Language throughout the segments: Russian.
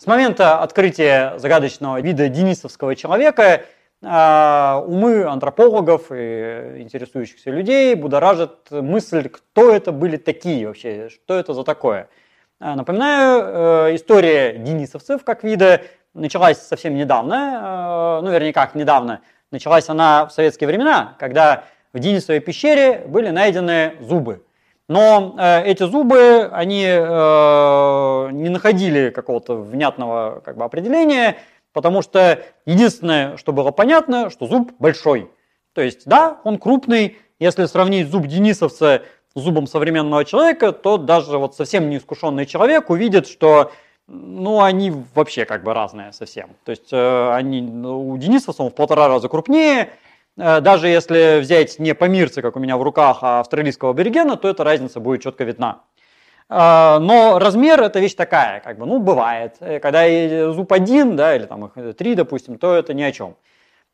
С момента открытия загадочного вида денисовского человека а, умы антропологов и интересующихся людей будоражит мысль, кто это были такие вообще, что это за такое. А, напоминаю, э, история денисовцев как вида началась совсем недавно, э, ну вернее как недавно, началась она в советские времена, когда в Денисовой пещере были найдены зубы. Но э, эти зубы, они не находили какого-то внятного как бы, определения, Потому что единственное, что было понятно, что зуб большой. То есть, да, он крупный. Если сравнить зуб денисовца с зубом современного человека, то даже вот совсем неискушенный человек увидит, что ну, они вообще как бы разные совсем. То есть э, они, у денисовца он в полтора раза крупнее. Э, даже если взять не помирца, как у меня в руках, а австралийского аборигена, то эта разница будет четко видна. А, но размер это вещь такая, как бы, ну, бывает. Э, когда зуб один, да, или там их три, допустим, то это ни о чем.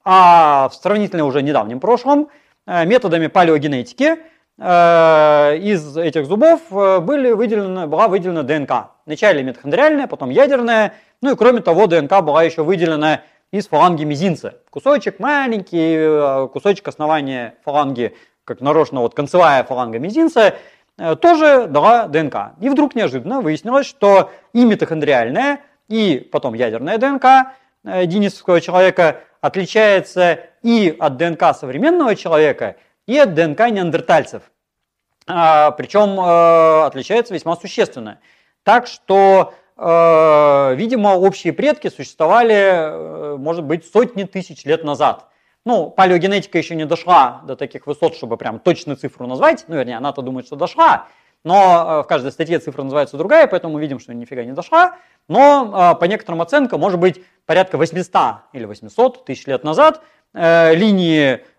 А в сравнительно уже недавнем прошлом э, методами палеогенетики э, из этих зубов были выделены, была выделена ДНК. Вначале митохондриальная, потом ядерная. Ну и кроме того, ДНК была еще выделена из фаланги мизинца. Кусочек маленький, кусочек основания фаланги, как нарочно вот концевая фаланга мизинца – Э, тоже дала ДНК. И вдруг неожиданно выяснилось, что и митохондриальная, и потом ядерная ДНК э, денисовского человека отличается и от ДНК современного человека, и от ДНК неандертальцев. А, причем э, отличается весьма существенно. Так что, видимо, общие предки существовали, может быть, сотни тысяч лет назад – ну, палеогенетика еще не дошла до таких высот, чтобы прям точную цифру назвать. Ну, вернее, она-то думает, что дошла. Но э, в каждой статье цифра называется другая, поэтому мы видим, что нифига не дошла. Но э, по некоторым оценкам, может быть, порядка 800 или 800 тысяч лет назад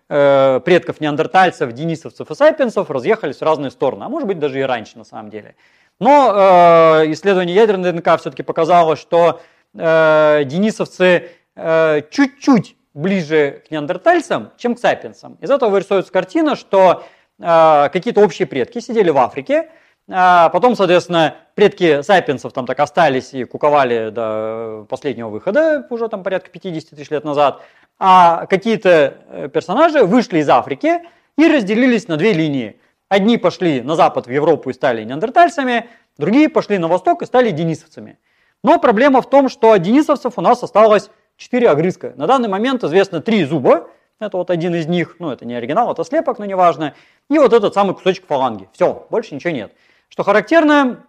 э, предков неандертальцев, денисовцев и сапиенсов разъехались в разные стороны, а может быть даже и раньше на самом деле. Но э, исследование ядерной ДНК все-таки показало, что э, денисовцы э, чуть-чуть ближе к неандертальцам, чем к сапиенсам. Из этого вырисовывается картина, что э, какие-то общие предки сидели в Африке, а потом, соответственно, предки сапиенсов там так остались и куковали до последнего выхода, уже там порядка 50 тысяч лет назад, а какие-то э, персонажи вышли из Африки и разделились на две линии. Одни пошли на запад в Европу и стали неандертальцами, другие пошли на восток и стали денисовцами. Но проблема в том, что денисовцев у нас осталось 4 огрызка. На данный момент известно 3 зуба, это вот один из них, ну это не оригинал, это слепок, но неважно. И вот этот самый кусочек фаланги. Все, больше ничего нет. Что характерно,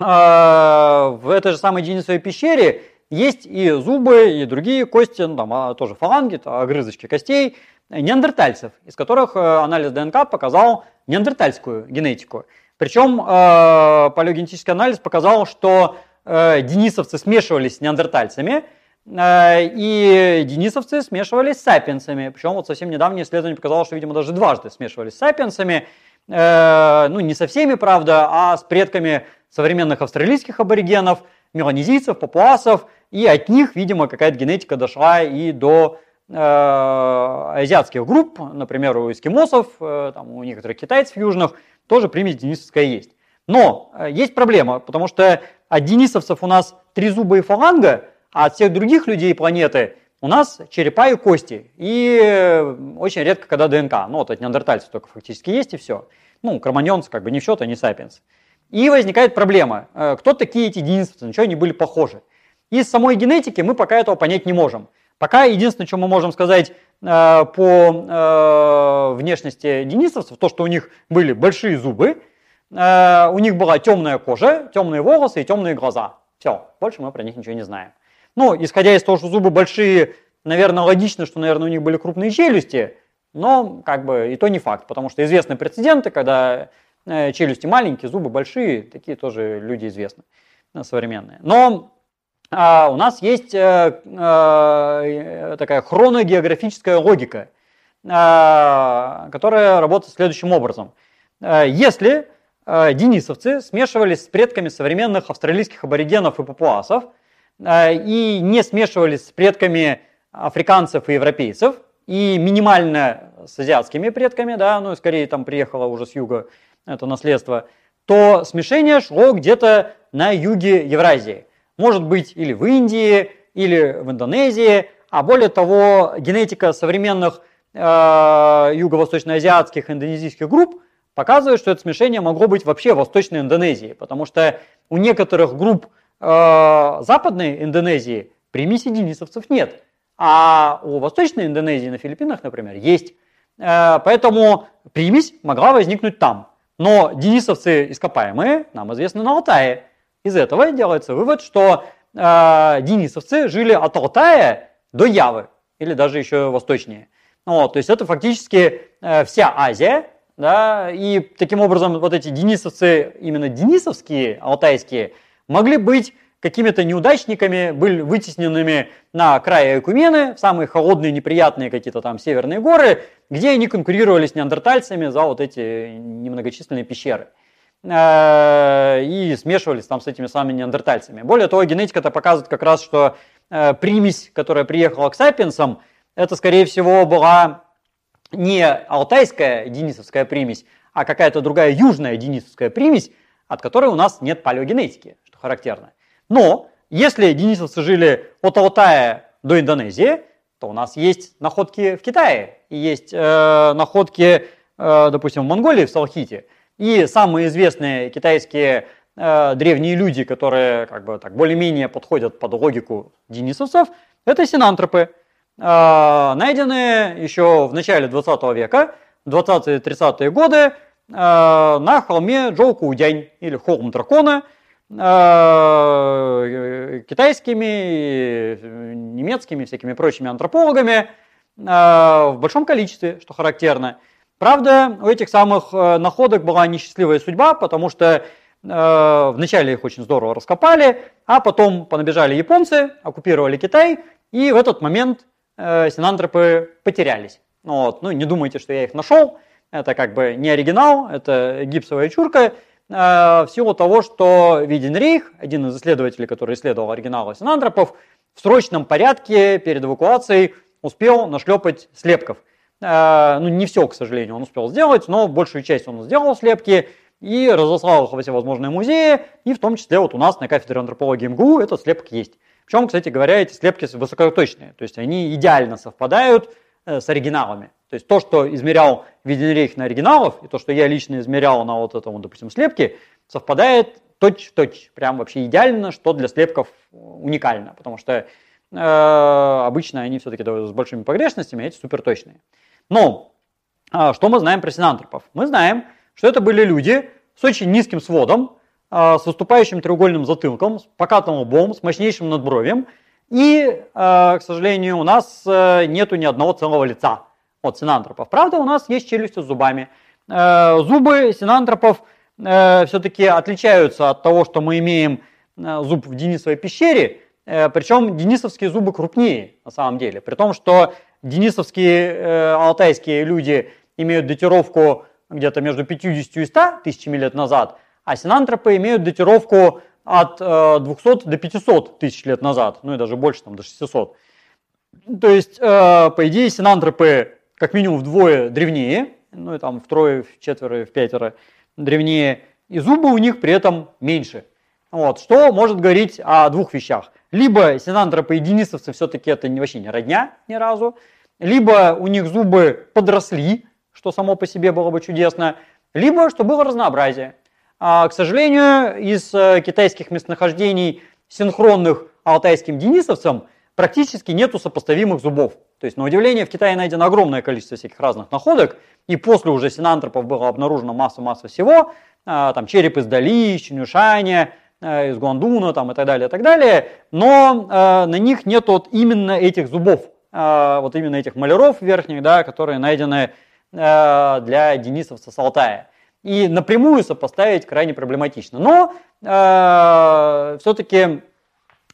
а, в этой же самой Денисовой пещере есть и зубы, и другие кости, ну, там а, тоже фаланги, огрызочки костей неандертальцев, из которых э, анализ ДНК показал неандертальскую генетику. Причем э, палеогенетический анализ показал, что э, денисовцы смешивались с неандертальцами – Э, и денисовцы смешивались с сапиенсами. Причем вот совсем недавнее исследование показало, что, видимо, даже дважды смешивались с сапиенсами. Э, ну, не со всеми, правда, а с предками современных австралийских аборигенов, меланезийцев, папуасов. И от них, видимо, какая-то генетика дошла и до э, азиатских групп, например, у эскимосов, там, у некоторых китайцев южных, тоже примесь денисовская есть. Но есть проблема, потому что от денисовцев у нас и фаланга – а от всех других людей планеты у нас черепа и кости. И э, очень редко, когда ДНК. Ну, вот от неандертальцев только фактически есть и все. Ну, кроманьонцы как бы не в счет, а не сапиенс. И возникает проблема. Э, кто такие эти денисовцы, на что они были похожи? Из самой генетики мы пока этого понять не можем. Пока единственное, что мы можем сказать э, по э, внешности денисовцев, то, что у них были большие зубы, э, у них была темная кожа, темные волосы и темные глаза. Все, больше мы про них ничего не знаем. Ну, исходя из того, что зубы большие, наверное, логично, что, наверное, у них были крупные челюсти, но как бы и то не факт, потому что известны прецеденты, когда э, челюсти маленькие, зубы большие, такие тоже люди известны, э, современные. Но у нас есть а, а, такая хроногеографическая логика, а, которая работает следующим образом. А, если а, денисовцы смешивались с предками современных австралийских аборигенов и папуасов – Э, и не смешивались с предками африканцев и европейцев, и минимально с азиатскими предками, да, ну, скорее там приехало уже с юга это наследство, то смешение шло где-то на юге Евразии. Может быть или в Индии, или в Индонезии, а более того, генетика современных э, юго-восточноазиатских индонезийских групп показывает, что это смешение могло быть вообще в Восточной Индонезии, потому что у некоторых групп э, Западной Индонезии примеси денисовцев нет, а у Восточной Индонезии на Филиппинах, например, есть. Э, поэтому примесь могла возникнуть там. Но денисовцы ископаемые нам известны на Алтае. Из этого делается вывод, что э, денисовцы жили от Алтая до Явы, или даже еще восточнее. Вот, то есть это фактически э, вся Азия, да, и таким образом вот эти денисовцы, именно денисовские, алтайские, могли быть какими-то неудачниками, были вытесненными на край Экумены, в самые холодные, неприятные какие-то там северные горы, где они конкурировали с неандертальцами за вот эти немногочисленные пещеры. Э, и смешивались там с этими самыми неандертальцами. Более того, генетика это показывает как раз, что э, примесь, которая приехала к сапиенсам, это, скорее всего, была не алтайская денисовская примесь, а какая-то другая южная денисовская примесь, от которой у нас нет палеогенетики, что характерно. Но если денисовцы жили от Алтая до Индонезии, то у нас есть находки в Китае, и есть э, находки, э, допустим, в Монголии, в Салхите. И самые известные китайские э, древние люди, которые как бы так более-менее подходят под логику денисовцев, это синантропы, э, найденные еще в начале 20 века, 20-30-е годы, э, на холме Джоукуудянь или холм дракона – Э, китайскими, немецкими, всякими прочими антропологами э, в большом количестве, что характерно. Правда, у этих самых э, находок была несчастливая судьба, потому что вначале их очень здорово раскопали, а потом понабежали японцы, оккупировали Китай, и в этот момент синантропы потерялись. Вот. Ну, не думайте, что я их нашел, это как бы не оригинал, это гипсовая чурка, Э, в силу того, что Виденрейх, один из исследователей, который исследовал оригиналы синантропов, в срочном порядке перед эвакуацией успел нашлепать слепков. Э, ну, не все, к сожалению, он успел сделать, но большую часть он сделал слепки и разослал их во всевозможные музеи, и в том числе вот у нас на кафедре антропологии МГУ этот слепок есть. Причем, кстати говоря, эти слепки высокоточные, то есть они идеально совпадают э, с оригиналами. То есть то, что измерял Виденрейх на оригиналов, и то, что я лично измерял на вот этом, допустим, слепке, совпадает точь в точь. Прям вообще идеально, что для слепков уникально. Потому что э, обычно они все-таки с большими погрешностями, а эти суперточные. Но э, что мы знаем про синантропов? Мы знаем, что это были люди с очень низким сводом, э, с выступающим треугольным затылком, с покатым лбом, с мощнейшим надбровьем. И, э, к сожалению, у нас э, нету ни одного целого лица от синантропов. Правда, у нас есть челюсти с зубами. Э, зубы синантропов э, все-таки отличаются от того, что мы имеем зуб в Денисовой пещере, причем денисовские зубы крупнее на самом деле. При том, что денисовские алтайские люди имеют датировку где-то между 50 и 100 тысячами лет назад, а синантропы имеют датировку от 200 до 500 тысяч лет назад, ну и даже больше, там, до 600. То есть, по идее, синантропы как минимум вдвое древнее, ну и там втрое, в четверо, в пятеро древнее, и зубы у них при этом меньше. Вот, что может говорить о двух вещах. Либо синантропы и денисовцы все-таки это вообще не родня ни разу, либо у них зубы подросли, что само по себе было бы чудесно, либо что было разнообразие. А, к сожалению, из э, китайских местонахождений, синхронных алтайским денисовцам, практически нету сопоставимых зубов. То есть, на удивление, в Китае найдено огромное количество всяких разных находок, и после уже синантропов было обнаружено масса-масса всего, а, там череп из Дали, из Чинюшаня, из Гуандуна там, и так далее, и так далее, но э, на них нет вот именно этих зубов, э, вот именно этих маляров верхних, да, которые найдены э, для денисовца с Алтая. И напрямую сопоставить крайне проблематично. Но э, все-таки э,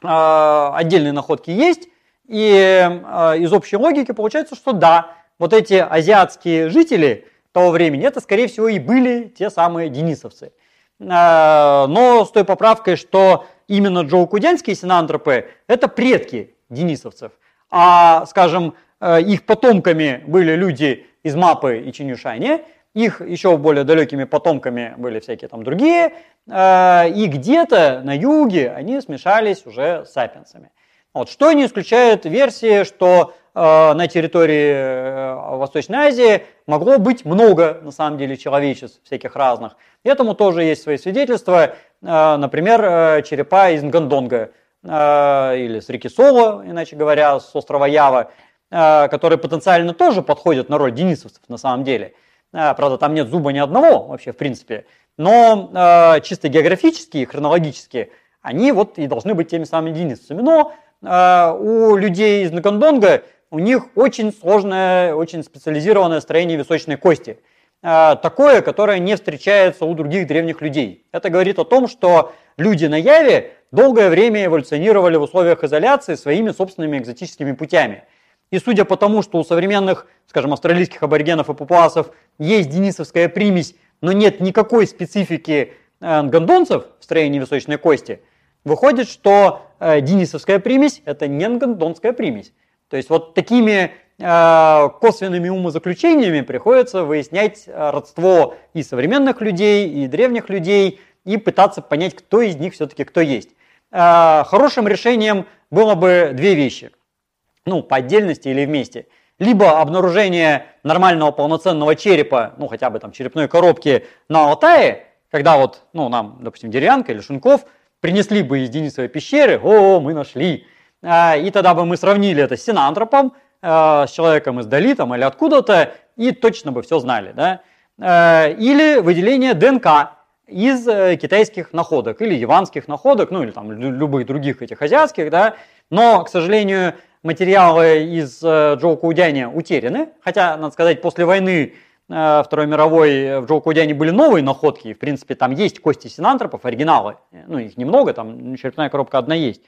отдельные находки есть, и э, из общей логики получается, что да, вот эти азиатские жители того времени, это, скорее всего, и были те самые денисовцы. Э, но с той поправкой, что именно джоукудянские синантропы – это предки денисовцев. А, скажем, э, их потомками были люди из Мапы и Чинюшани, их еще более далекими потомками были всякие там другие, э, и где-то на юге они смешались уже с сапиенсами. Вот. Что не исключает версии, что на территории э, Восточной Азии могло быть много, на самом деле, человечеств всяких разных. Этому тоже есть свои свидетельства. Э, например, э, черепа из Нгандонга э, или с реки Соло, иначе говоря, с острова Ява, э, которые потенциально тоже подходят на роль денисовцев на самом деле – правда, там нет зуба ни одного вообще, в принципе. Но э, чисто географически и хронологически они вот и должны быть теми самыми единицами. Но э, у людей из Накондонга у них очень сложное, очень специализированное строение височной кости. Э, такое, которое не встречается у других древних людей. Это говорит о том, что люди на Яве долгое время эволюционировали в условиях изоляции своими собственными экзотическими путями. И судя по тому, что у современных, скажем, австралийских аборигенов и папуасов есть денисовская примесь, но нет никакой специфики э, гондонцев в строении височной кости, выходит, что э, денисовская примесь – это не гондонская примесь. То есть вот такими э, косвенными умозаключениями приходится выяснять родство и современных людей, и древних людей, и пытаться понять, кто из них все-таки кто есть. Хорошим решением было бы две вещи – ну, по отдельности или вместе. Либо обнаружение нормального полноценного черепа, ну, хотя бы там черепной коробки на Алтае, когда вот, ну, нам, допустим, Деревянка или Шунков принесли бы из Денисовой пещеры, о, мы нашли. А, и тогда бы мы сравнили это с синантропом, а, с человеком из Дали там, или откуда-то, и точно бы все знали. Да? А, или выделение ДНК из э, китайских находок, или яванских находок, ну или там любых других этих азиатских, да, но, к сожалению, материалы из э, Джоукудяня утеряны, хотя, надо сказать, после войны э, Второй мировой в Джоукудяне были новые находки, в принципе, там есть кости синантропов, оригиналы, ну, их немного, там черепная коробка одна есть,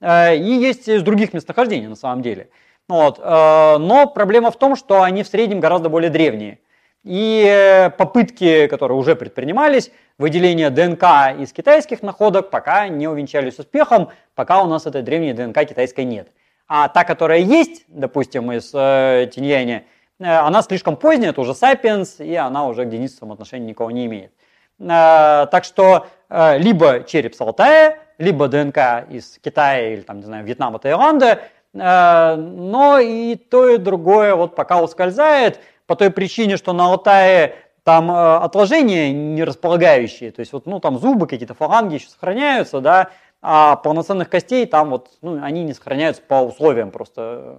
и есть из других местонахождений, на самом деле. Вот. Но проблема в том, что они в среднем гораздо более древние. И попытки, которые уже предпринимались, выделения ДНК из китайских находок пока не увенчались успехом, пока у нас этой древней ДНК китайской нет. А та, которая есть, допустим, из э, Тиньяни, э, она слишком поздняя, это уже Sapiens, и она уже к денисовым отношения никого не имеет. Э, так что э, либо череп с Алтая, либо ДНК из Китая или, там, не знаю, Вьетнама, Таиланда, э, но и то, и другое вот пока ускользает, по той причине, что на Алтае там э, отложения не располагающие, то есть вот, ну, там зубы, какие-то фаланги еще сохраняются, да, а полноценных костей там вот, ну, они не сохраняются по условиям просто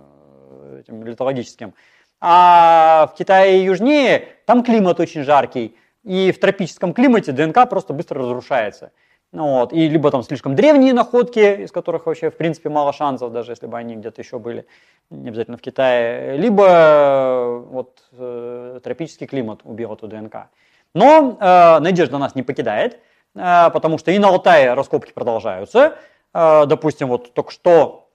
э, этим литологическим. А в Китае южнее там климат очень жаркий, и в тропическом климате ДНК просто быстро разрушается. Ну, вот. И либо там слишком древние находки, из которых вообще в принципе мало шансов, даже если бы они где-то еще были, не обязательно в Китае, либо э, вот, э, тропический климат убил эту ДНК. Но э, надежда нас не покидает. Э, потому что и на Алтае раскопки продолжаются. Э, допустим, вот только что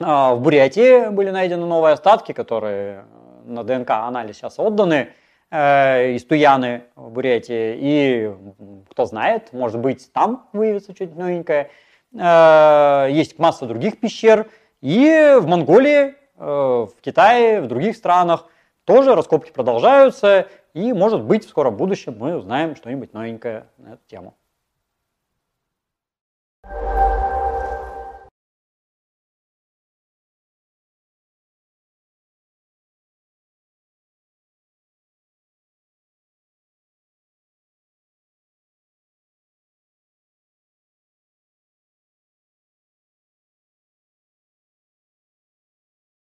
э, в Бурятии были найдены новые остатки, которые на ДНК-анализ сейчас отданы из Туяны в Бурятии. И кто знает, может быть, там выявится что-нибудь новенькое. Есть масса других пещер. И в Монголии, в Китае, в других странах тоже раскопки продолжаются. И, может быть, в скором будущем мы узнаем что-нибудь новенькое на эту тему.